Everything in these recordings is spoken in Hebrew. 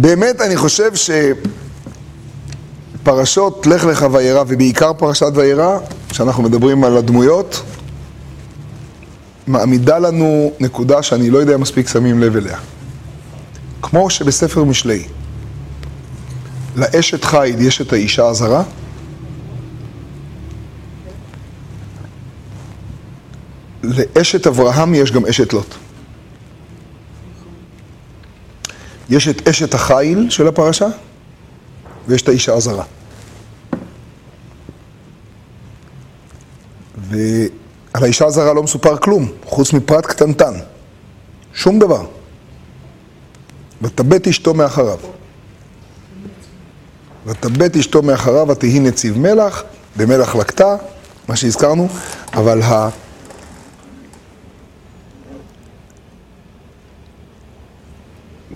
באמת אני חושב שפרשות לך לך וירא, ובעיקר פרשת וירא, כשאנחנו מדברים על הדמויות, מעמידה לנו נקודה שאני לא יודע מספיק שמים לב אליה. כמו שבספר משלי, לאשת חיל יש את האישה הזרה, לאשת אברהם יש גם אשת לוט. יש את אשת החיל של הפרשה, ויש את האישה הזרה. ועל האישה הזרה לא מסופר כלום, חוץ מפרט קטנטן. שום דבר. ותבט אשתו מאחריו. ותבט אשתו מאחריו, ותהי נציב מלח, במלח לקטה, מה שהזכרנו, אבל ה...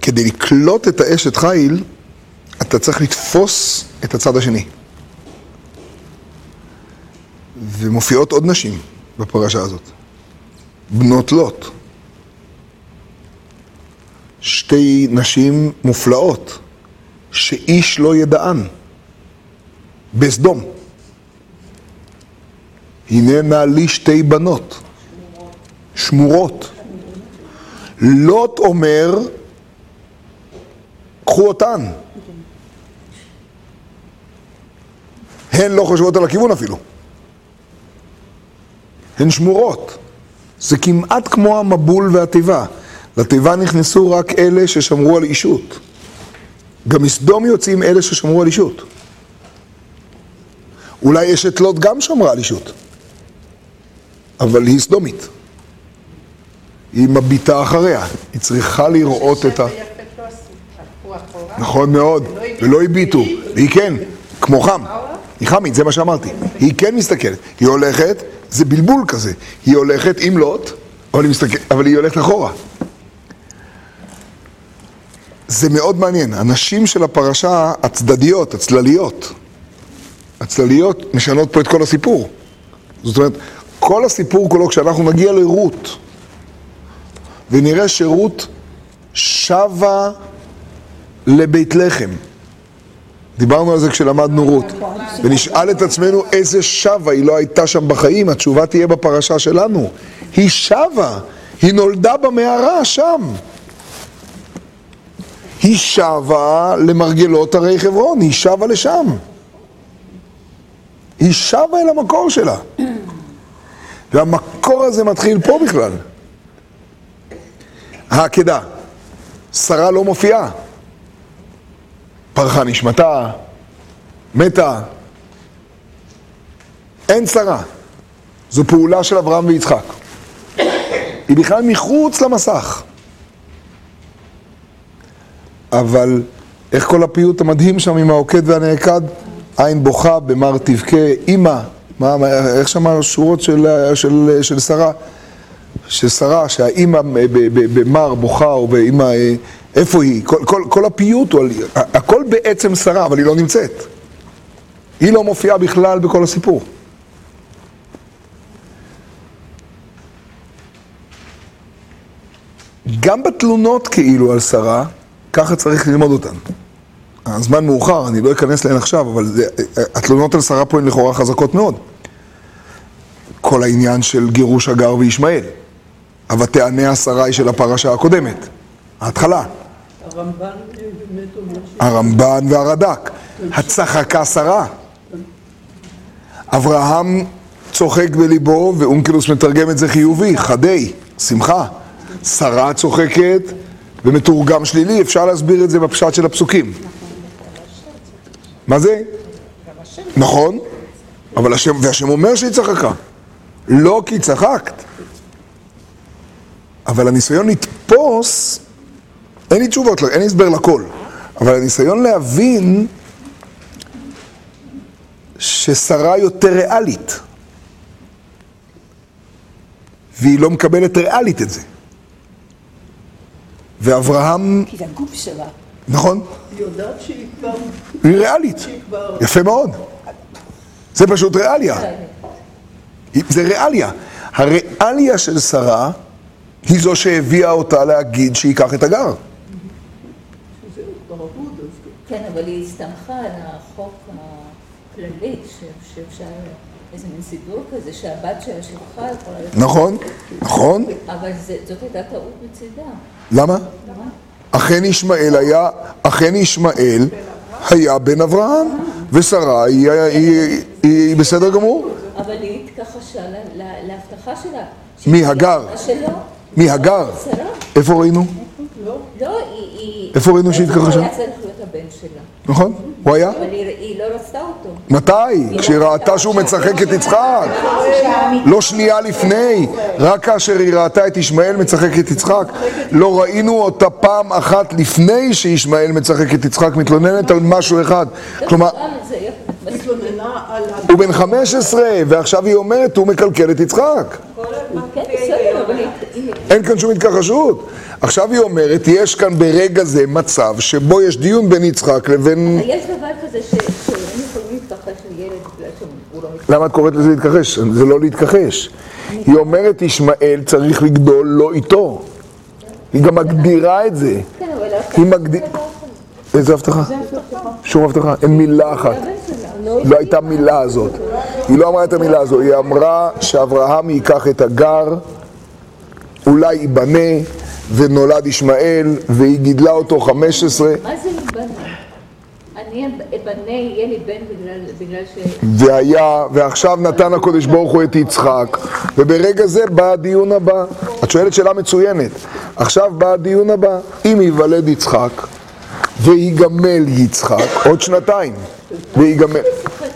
כדי לקלוט את האשת חיל, אתה צריך לתפוס את הצד השני. ומופיעות עוד נשים בפרשה הזאת. בנות לוט. שתי נשים מופלאות, שאיש לא ידען, בסדום. הננה לי שתי בנות, שמורות. לוט אומר, קחו אותן. הן לא חושבות על הכיוון אפילו. הן שמורות. זה כמעט כמו המבול והתיבה. לתיבה נכנסו רק אלה ששמרו על אישות. גם מסדום יוצאים אלה ששמרו על אישות. אולי אשת לוט גם שמרה על אישות, אבל היא סדומית. היא מביטה אחריה, היא צריכה לראות את ה... נכון מאוד, ולא הביטו, והיא כן, כמו חם, היא חמית, זה מה שאמרתי. היא כן מסתכלת, היא הולכת, זה בלבול כזה, היא הולכת עם לוט, אבל היא, מסתכל, אבל היא הולכת אחורה. זה מאוד מעניין, הנשים של הפרשה הצדדיות, הצלליות, הצלליות משנות פה את כל הסיפור. זאת אומרת, כל הסיפור כולו, כשאנחנו נגיע לרות, ונראה שרות שבה לבית לחם. דיברנו על זה כשלמדנו רות. ונשאל את עצמנו איזה שבה היא לא הייתה שם בחיים, התשובה תהיה בפרשה שלנו. היא שבה, היא נולדה במערה שם. היא שבה למרגלות הרי חברון, היא שבה לשם. היא שבה אל המקור שלה. והמקור הזה מתחיל פה בכלל. העקדה. שרה לא מופיעה. פרחה נשמתה, מתה. אין שרה. זו פעולה של אברהם ויצחק. היא בכלל מחוץ למסך. אבל איך כל הפיוט המדהים שם עם העוקד והנעקד? עין בוכה במר תבכה, אימא, מה, איך שם השורות של, של, של שרה? של שרה, שהאימא במר בוכה, או באימא, איפה היא? כל, כל, כל הפיוט הוא, הכל בעצם שרה, אבל היא לא נמצאת. היא לא מופיעה בכלל בכל הסיפור. גם בתלונות כאילו על שרה, ככה צריך ללמוד אותן. הזמן מאוחר, אני לא אכנס להן עכשיו, אבל זה, התלונות על שרה פה הן לכאורה חזקות מאוד. כל העניין של גירוש הגר וישמעאל. ותענה שרי של הפרשה הקודמת, ההתחלה. הרמב"ן והרד"ק. הצחקה שרה. אברהם צוחק בליבו, ואונקלוס מתרגם את זה חיובי, חדי, שמחה. שרה צוחקת ומתורגם שלילי, אפשר להסביר את זה בפשט של הפסוקים. מה זה? נכון, אבל השם, והשם אומר שהיא צחקה. לא כי צחקת. אבל הניסיון לתפוס, אין לי תשובות, אין לי הסבר לכל. אבל הניסיון להבין ששרה יותר ריאלית. והיא לא מקבלת ריאלית את זה. ואברהם... כי זה הגוף שלה. נכון. היא יודעת שהיא כבר... היא ריאלית. יפה מאוד. זה פשוט ריאליה. זה ריאליה. הריאליה של שרה היא זו שהביאה אותה להגיד שייקח את הגר. כן, אבל היא הסתמכה על החוק הכללי, שאפשר... איזה מין סידור כזה, שהבת שלה שלך יכולה... נכון, נכון. אבל זאת הייתה טעות מצידה. למה? אכן ישמעאל היה, אכן ישמעאל היה בן אברהם, ושרה היא בסדר גמור. אבל היא התכחשה להבטחה שלה. מי, הגר? מי, הגר? איפה ראינו? לא. איפה ראינו שהתכחשה? שלה. נכון, הוא היה? אבל היא לא רצתה אותו. מתי? כשהיא ראתה שהוא משחק את יצחק. לא שנייה לפני, רק כאשר היא ראתה את ישמעאל משחק את יצחק. לא ראינו אותה פעם אחת לפני שישמעאל משחק את יצחק, מתלוננת על משהו אחד. כלומר... הוא בן 15, ועכשיו היא אומרת, הוא מקלקל את יצחק. אין כאן שום התכחשות. עכשיו היא אומרת, יש כאן ברגע זה מצב שבו יש דיון בין יצחק לבין... יש דבר כזה שהם יכולים להתכחש לילד בגלל שהוא לא מתכחש. למה את קוראת לזה להתכחש? זה לא להתכחש. היא אומרת, ישמעאל צריך לגדול לא איתו. היא גם מגדירה את זה. כן, אבל... היא מגדירה... איזה הבטחה? שום הבטחה, אין מילה אחת. לא הייתה מילה הזאת. היא לא אמרה את המילה הזו, היא אמרה שאברהם ייקח את הגר, אולי ייבנה, ונולד ישמעאל, והיא גידלה אותו חמש עשרה. מה זה ייבנה? אני אבנה, יהיה לי בן בגלל ש... והיה, ועכשיו נתן הקודש ברוך הוא את יצחק, וברגע זה בא הדיון הבא. את שואלת שאלה מצוינת. עכשיו בא הדיון הבא. אם ייוולד יצחק, ויגמל יצחק, עוד שנתיים, ויגמל...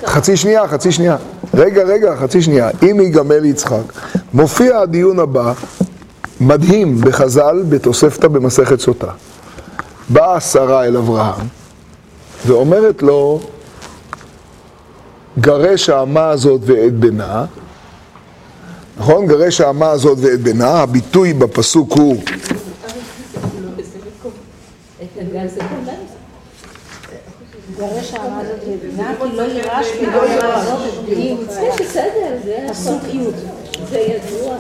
חצי שנייה, חצי שנייה. רגע, רגע, חצי שנייה. אם ייגמל יצחק, מופיע הדיון הבא, מדהים, בחז"ל, בתוספתא במסכת סוטה. באה שרה אל אברהם, ואומרת לו, גרש האמה הזאת ואת בנה, נכון? גרש האמה הזאת ואת בנה, הביטוי בפסוק הוא גרש זה ידוע.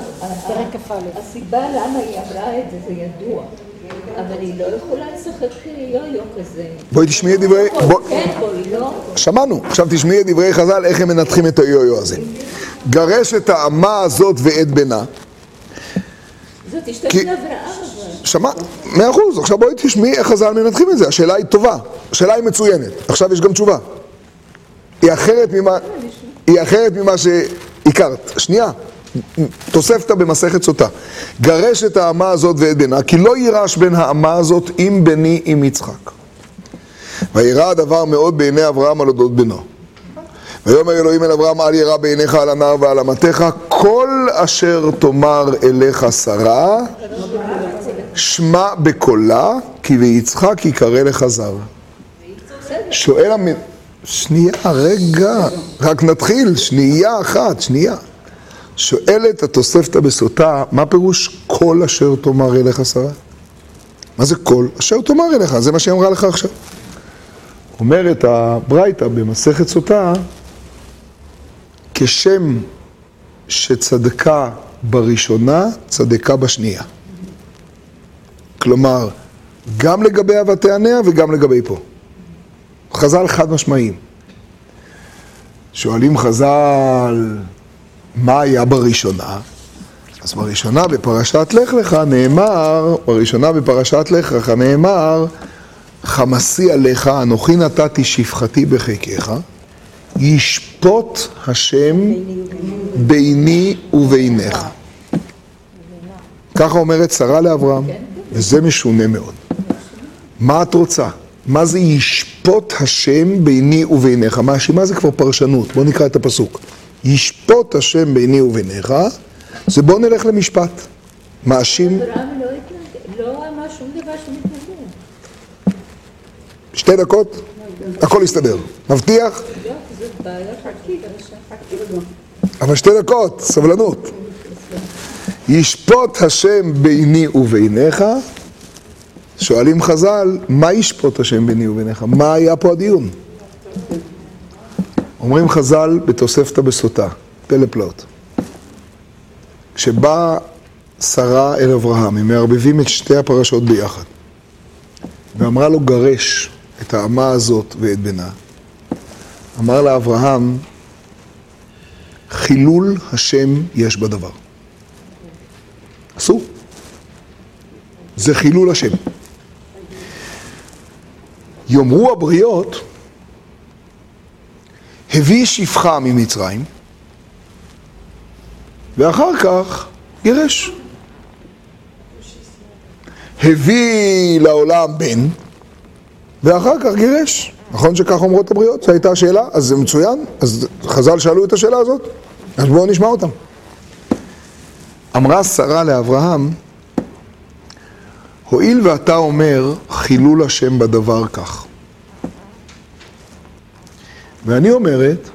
פרק כ"א. הסיבה למה היא אמרה את זה, זה ידוע. אבל היא לא יכולה לשחק יו-יו כזה. בואי תשמעי את דברי... כן, בואי, לא. שמענו. עכשיו תשמעי את דברי חז"ל, איך הם מנתחים את היו-יו הזה. גרש את האמה הזאת ואת בנה. זאת של אברהם. מאה אחוז, עכשיו בואי תשמעי איך חז"ל מנתחים את זה, השאלה היא טובה, השאלה היא מצוינת, עכשיו יש גם תשובה. היא אחרת ממה, היא אחרת ממה שהכרת. שנייה, תוספתא במסכת סוטה. גרש את האמה הזאת ואת בנה, כי לא יירש בין האמה הזאת עם בני עם יצחק. וירא הדבר מאוד בעיני אברהם על אודות בנו. ויאמר אלוהים אל אברהם אל ירא בעיניך על הנער ועל אמתיך כל אשר תאמר אליך שרה שמע בקולה כי ויצחק יקרא לך זר. שואל המ... שנייה, רגע, רק נתחיל, שנייה אחת, שנייה. שואלת התוספתא בסוטה, מה פירוש כל אשר תאמר אליך שרה? מה זה כל אשר תאמר אליך? זה מה שהיא אמרה לך עכשיו. אומרת הברייתא במסכת סוטה, כשם שצדקה בראשונה, צדקה בשנייה. כלומר, גם לגבי אבתיעניה וגם לגבי פה. חז"ל חד משמעיים. שואלים חז"ל, מה היה בראשונה? אז בראשונה בפרשת לך לך נאמר, בראשונה בפרשת לך לך נאמר, חמסי עליך, אנוכי נתתי שפחתי בחיקך, ישפוט השם ביני וביניך. ככה אומרת שרה לאברהם, וזה משונה מאוד. מה את רוצה? מה זה ישפוט השם ביני וביניך? מאשימה זה כבר פרשנות, בואו נקרא את הפסוק. ישפוט השם ביני וביניך, זה בואו נלך למשפט. מאשים... אברהם לא אמר שום דבר שמתנגד. שתי דקות, הכל יסתדר. מבטיח? לא. אבל שתי דקות, סבלנות. ישפוט השם ביני וביניך, שואלים חז"ל, מה ישפוט השם ביני וביניך? מה היה פה הדיון? אומרים חז"ל בתוספתא בסוטה, פלא פלאות. כשבאה שרה אל אברהם, הם מערבבים את שתי הפרשות ביחד, ואמרה לו גרש את האמה הזאת ואת בנה, אמר לאברהם, חילול השם יש בדבר. אסור. זה חילול השם. יאמרו הבריות, הביא שפחה ממצרים, ואחר כך גירש. הביא לעולם בן, ואחר כך גירש. נכון שכך אומרות הבריות? זו הייתה השאלה? אז זה מצוין. אז חז"ל שאלו את השאלה הזאת? אז בואו נשמע אותם. אמרה שרה לאברהם, הואיל ואתה אומר חילול השם בדבר כך. ואני אומרת,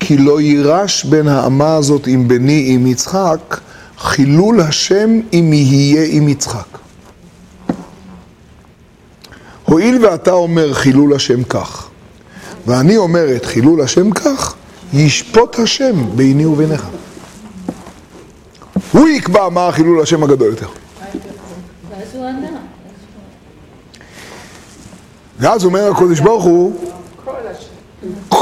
כי לא יירש בין האמה הזאת עם בני עם יצחק, חילול השם אם יהיה עם יצחק. הואיל ואתה אומר חילול השם כך, ואני אומרת חילול השם כך, ישפוט השם ביני וביניך. הוא יקבע מה החילול השם הגדול יותר. ואז הוא ענה. ואז אומר הקדוש ברוך הוא,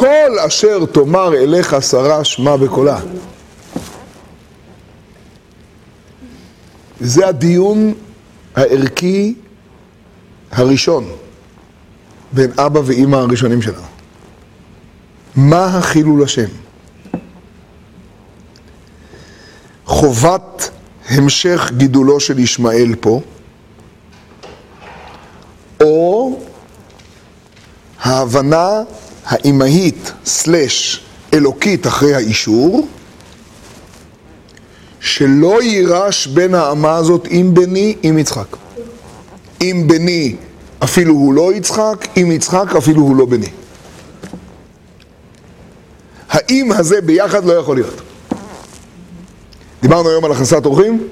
כל אשר תאמר אליך שרה שמע בקולה. זה הדיון הערכי הראשון בין אבא ואימא הראשונים שלנו. מה החילול השם? חובת המשך גידולו של ישמעאל פה, או ההבנה האימהית סלש אלוקית אחרי האישור, שלא יירש בין האמה הזאת עם בני עם יצחק. אם בני אפילו הוא לא יצחק, אם יצחק אפילו הוא לא בני. האם הזה ביחד לא יכול להיות. דיברנו היום על הכנסת אורחים,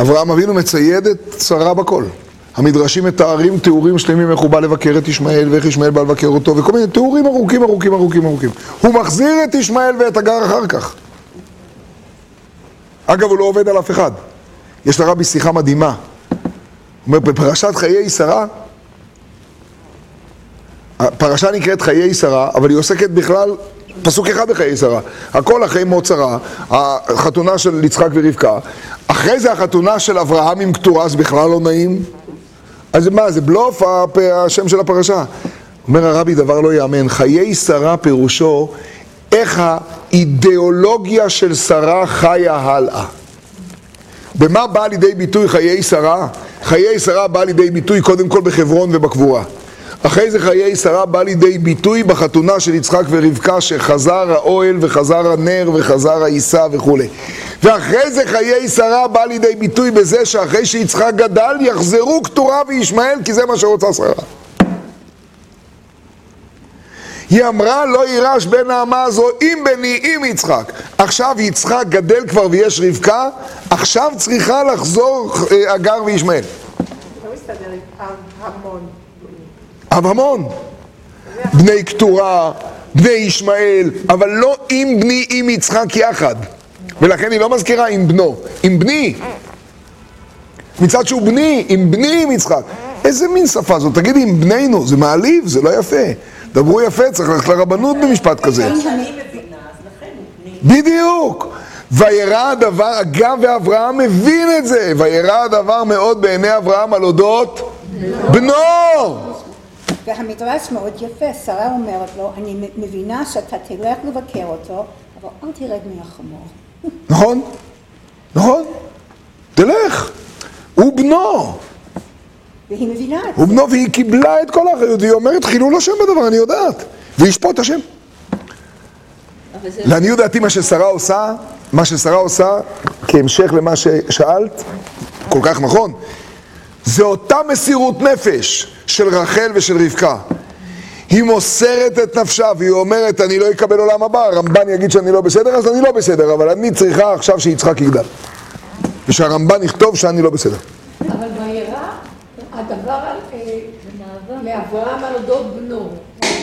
אברהם אבינו מצייד את שרה בכל. המדרשים מתארים תיאורים שלמים איך הוא בא לבקר את ישמעאל ואיך ישמעאל בא לבקר אותו וכל מיני תיאורים ארוכים ארוכים ארוכים ארוכים. הוא מחזיר את ישמעאל ואת הגר אחר כך. אגב, הוא לא עובד על אף אחד. יש לרבי שיחה מדהימה. הוא אומר, בפרשת חיי שרה, הפרשה נקראת חיי שרה, אבל היא עוסקת בכלל, פסוק אחד בחיי שרה. הכל אחרי מות שרה, החתונה של יצחק ורבקה. אחרי זה החתונה של אברהם עם קטורה, זה בכלל לא נעים. אז מה, זה בלוף השם של הפרשה. אומר הרבי דבר לא יאמן, חיי שרה פירושו איך האידיאולוגיה של שרה חיה הלאה. במה בא לידי ביטוי חיי שרה? חיי שרה בא לידי ביטוי קודם כל בחברון ובקבורה. אחרי זה חיי שרה בא לידי ביטוי בחתונה של יצחק ורבקה שחזר האוהל וחזר הנר וחזר העיסה וכולי. ואחרי זה חיי שרה בא לידי ביטוי בזה שאחרי שיצחק גדל יחזרו קטורה וישמעאל כי זה מה שרוצה שרה. היא אמרה לא יירש בין האמה הזו עם בני עם יצחק. עכשיו יצחק גדל כבר ויש רבקה, עכשיו צריכה לחזור אה, הגר וישמעאל. לא מסתדר עם המון. אב המון. בני קטורה, בני ישמעאל, אבל לא עם בני עם יצחק יחד. ולכן היא לא מזכירה עם בנו, עם בני. מצד שהוא בני, עם בני עם יצחק. איזה מין שפה זאת? תגידי, עם בנינו, זה מעליב, זה לא יפה. דברו יפה, צריך ללכת לרבנות במשפט כזה. בדיוק. וירא הדבר, אגב, ואברהם מבין את זה, וירא הדבר מאוד בעיני אברהם על אודות בנו. והמדרש מאוד יפה, שרה אומרת לו, אני מבינה שאתה תלך לבקר אותו, אבל אל תרד מהחמור. נכון? נכון? תלך. הוא בנו. והיא מבינה את זה. הוא בנו והיא קיבלה את כל האחריות, והיא אומרת חילול השם בדבר, אני יודעת. וישפוט השם. לעניות דעתי מה ששרה עושה, מה ששרה עושה, כהמשך למה ששאלת, כל כך נכון, זה אותה מסירות נפש של רחל ושל רבקה. היא מוסרת את נפשה והיא אומרת, אני לא אקבל עולם הבא, הרמב"ן יגיד שאני לא בסדר, אז אני לא בסדר, אבל אני צריכה עכשיו שיצחק יגדל. ושהרמב"ן יכתוב שאני לא בסדר. אבל וירא הדבר על, אה, לאברהם על אודות בנו.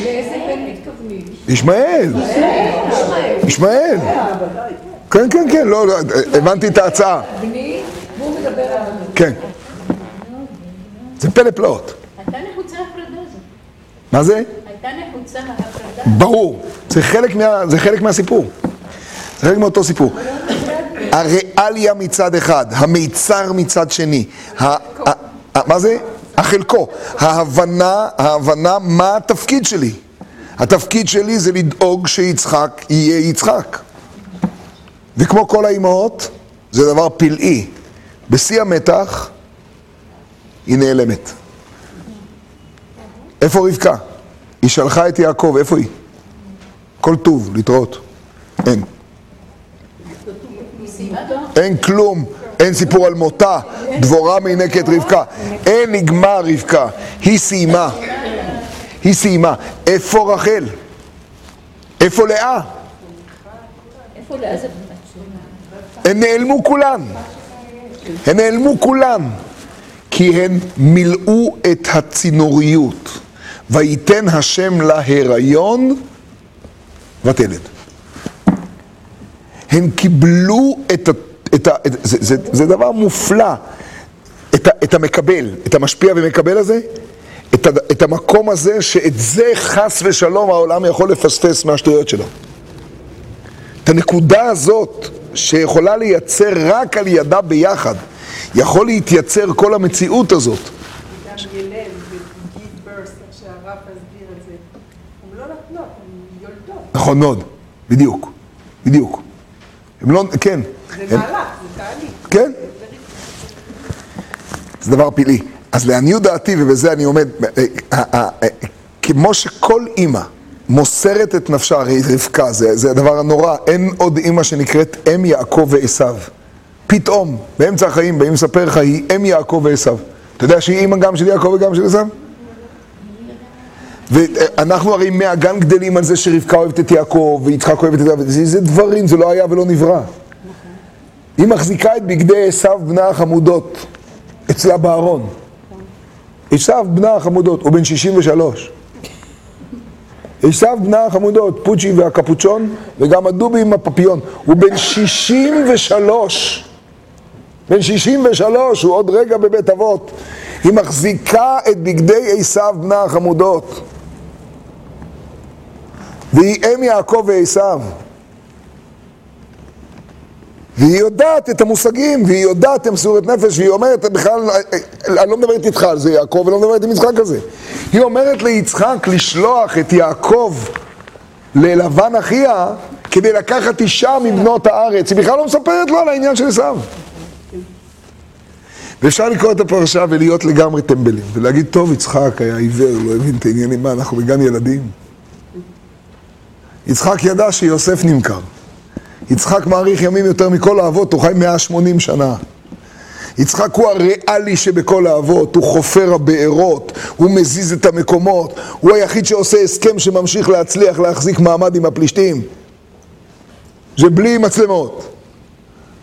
לאיזה בן מתכוונים? ישמעאל, ישמעאל. ישמעאל. כן, כן, כן, לא, לא, הבנתי את ההצעה. בני, והוא מדבר על בנו. כן. זה פלא פלאות. אתה נחוצה הפרדה הזאת. מה זה? הייתה נחוצה ההפרדה. ברור, זה חלק, מה, זה חלק מהסיפור. זה חלק מאותו סיפור. הריאליה מצד אחד, המיצר מצד שני. ה, ה, מה זה? החלקו. ההבנה, ההבנה מה התפקיד שלי. התפקיד שלי זה לדאוג שיצחק יהיה יצחק. וכמו כל האימהות, זה דבר פלאי. בשיא המתח, היא נעלמת. איפה רבקה? היא שלחה את יעקב, איפה היא? כל טוב, להתראות. אין. אין כלום, אין סיפור על מותה, דבורה מינקת רבקה. אין נגמר רבקה, היא סיימה. היא סיימה. איפה רחל? איפה לאה? הן נעלמו כולן. הן נעלמו כולן. כי הן מילאו את הצינוריות. וייתן השם להיריון ותלד. הן קיבלו את ה... את ה את, זה, זה, זה דבר מופלא. את, ה, את המקבל, את המשפיע ומקבל הזה, את, ה, את המקום הזה שאת זה חס ושלום העולם יכול לפספס מהשטויות שלו. את הנקודה הזאת שיכולה לייצר רק על ידה ביחד, יכול להתייצר כל המציאות הזאת. גם ילד בגיל ברסט, איך שהרב הסביר את זה, הם לא נתנות, הם יולדות. נכון מאוד, בדיוק, בדיוק. הם לא, כן. זה הם, מהלך, זה תהליך. כן. זה דבר פלאי. אז לעניות דעתי, ובזה אני עומד, אה, אה, אה, כמו שכל אימא מוסרת את נפשה, הרי רבקה, זה, זה הדבר הנורא, אין עוד אימא שנקראת אם יעקב ועשיו. פתאום, באמצע החיים, באים לספר לך, היא אם יעקב ועשיו. אתה יודע שהיא אימא גם של יעקב וגם של עשיו? ואנחנו הרי מהגן גדלים על זה שרבקה אוהבת את יעקב ויצחק אוהבת את זה, זה דברים, זה לא היה ולא נברא. היא מחזיקה את בגדי עשיו בנה החמודות אצלה בארון. עשיו בנה החמודות, הוא בן 63. עשיו בנה החמודות, פוצ'י והקפוצ'ון וגם הדובי עם הפפיון. הוא בן 63. בן 63, הוא עוד רגע בבית אבות. היא מחזיקה את בגדי עשיו בנה החמודות. והיא אם יעקב ועשיו. והיא יודעת את המושגים, והיא יודעת את מסירות נפש, והיא אומרת, בכלל, אני לא מדברת איתך על זה, יעקב, ולא מדברת עם יצחק על זה. היא אומרת ליצחק לשלוח את יעקב ללבן אחיה, כדי לקחת אישה מבנות הארץ. היא בכלל לא מספרת לו על העניין של עשיו. ואפשר לקרוא את הפרשה ולהיות לגמרי טמבלים, ולהגיד, טוב, יצחק היה עיוור, לא הבין את העניינים, מה, אנחנו בגן ילדים? יצחק ידע שיוסף נמכר. יצחק מאריך ימים יותר מכל האבות, הוא חי 180 שנה. יצחק הוא הריאלי שבכל האבות, הוא חופר הבארות, הוא מזיז את המקומות, הוא היחיד שעושה הסכם שממשיך להצליח להחזיק מעמד עם הפלישתים. זה בלי מצלמות.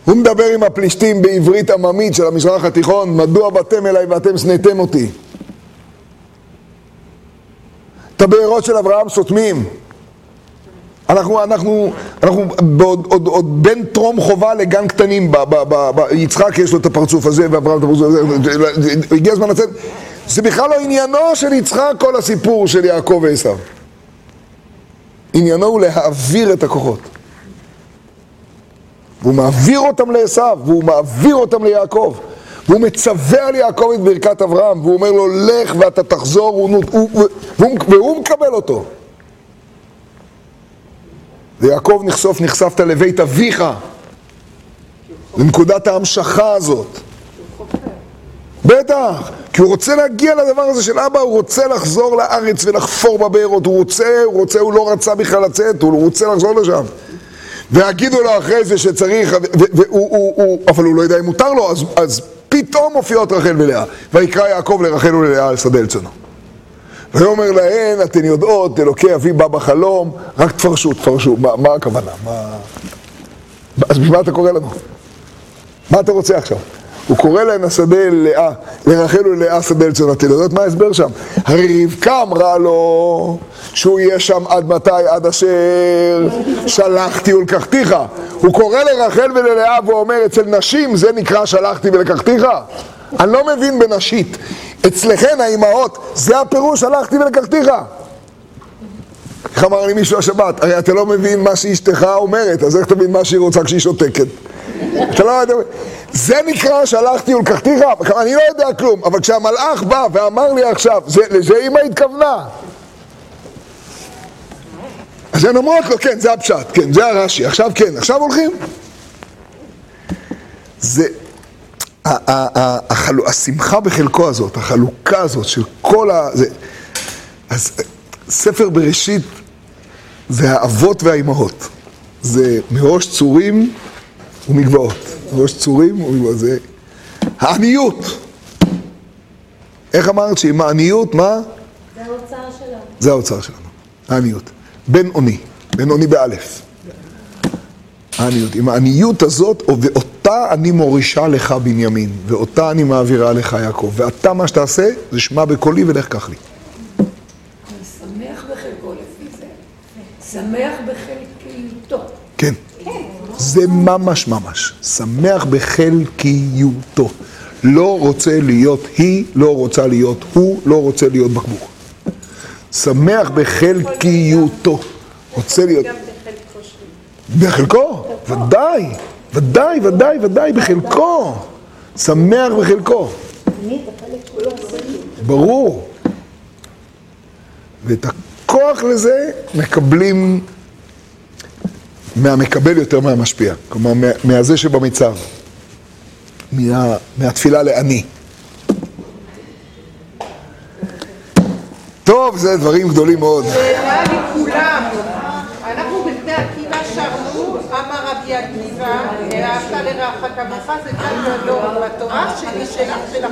הוא מדבר עם הפלישתים בעברית עממית של המזרח התיכון, מדוע באתם אליי ואתם שנאתם אותי? את הבארות של אברהם סותמים. אנחנו, אנחנו, אנחנו בעוד, עוד, עוד בין טרום חובה לגן קטנים, ב, ב, ב, ב, יצחק יש לו את הפרצוף הזה ואברהם את הפרצוף הזה, הגיע הזמן לצאת, זה בכלל לא עניינו של יצחק כל הסיפור של יעקב ועשיו. עניינו הוא להעביר את הכוחות. והוא מעביר אותם לעשיו, והוא מעביר אותם ליעקב. והוא מצווה על יעקב את ברכת אברהם, והוא אומר לו, לך ואתה תחזור, והוא, והוא, והוא, והוא מקבל אותו. ויעקב נחשוף, נחשפת לבית אביך, לנקודת ההמשכה הזאת. בטח, כי הוא רוצה להגיע לדבר הזה של אבא, הוא רוצה לחזור לארץ ולחפור בבארות, הוא רוצה, הוא רוצה, הוא לא רצה בכלל לצאת, הוא רוצה לחזור לשם. ויגידו לו אחרי זה שצריך, והוא, הוא, הוא, אבל הוא לא יודע אם מותר לו, אז, אז פתאום מופיעות רחל ולאה. ויקרא יעקב לרחל וללאה על שדה אל צונו. ויאמר להן, אתן יודעות, אלוקי אבי בא בחלום, רק תפרשו, תפרשו. מה, מה הכוונה? מה... אז בשביל מה אתה קורא לנו? מה אתה רוצה עכשיו? הוא קורא להן השדה לאה, לרחל וללאה שדה לצאן. אתן יודעות מה ההסבר שם? הרי רבקה אמרה לו שהוא יהיה שם עד מתי? עד אשר שלחתי ולקחתיך. הוא קורא לרחל וללאה ואומר, אצל נשים זה נקרא שלחתי ולקחתיך? אני לא מבין בנשית. אצלכן האימהות, זה הפירוש, הלכתי ולקחתיך. איך אמר לי מישהו השבת? הרי אתה לא מבין מה שאשתך אומרת, אז איך תבין מה שהיא רוצה כשהיא שותקת? אתה לא יודע... זה נקרא שהלכתי ולקחתיך? אני לא יודע כלום, אבל כשהמלאך בא ואמר לי עכשיו, זה, לזה אימא התכוונה. אז הן אומרות לו, כן, זה הפשט, כן, זה הרש"י, עכשיו כן, עכשיו הולכים. זה, השמחה בחלקו הזאת, החלוקה הזאת של כל ה... זה, אז ספר בראשית זה האבות והאימהות. זה מראש צורים ומגבעות. מראש צורים ומגבעות. זה העניות. איך אמרת שעם העניות, מה? זה האוצר שלנו. זה האוצר שלנו, העניות. בן אוני, בן אוני באלף. העניות. עם העניות הזאת, ואותה אני מורישה לך בנימין, ואותה אני מעבירה לך יעקב, ואתה מה שתעשה, זה שמע בקולי ולך קח לי. אני שמח בחלקו לפי זה. שמח בחלקיותו. כן. זה ממש ממש. שמח בחלקיותו. לא רוצה להיות היא, לא רוצה להיות הוא, לא רוצה להיות בקבוק. שמח בחלקיותו. רוצה להיות... בחלקו ודאי, ודאי, ודאי, ודאי, בחלקו. שמח בחלקו. ברור. ואת הכוח לזה מקבלים מהמקבל יותר מהמשפיע. כלומר, מה- מהזה שבמיצב. מה, מהתפילה לאני. טוב, זה דברים גדולים מאוד. ואהבת לרעך כמוך, זה לא, בתורה שלי שלך שלך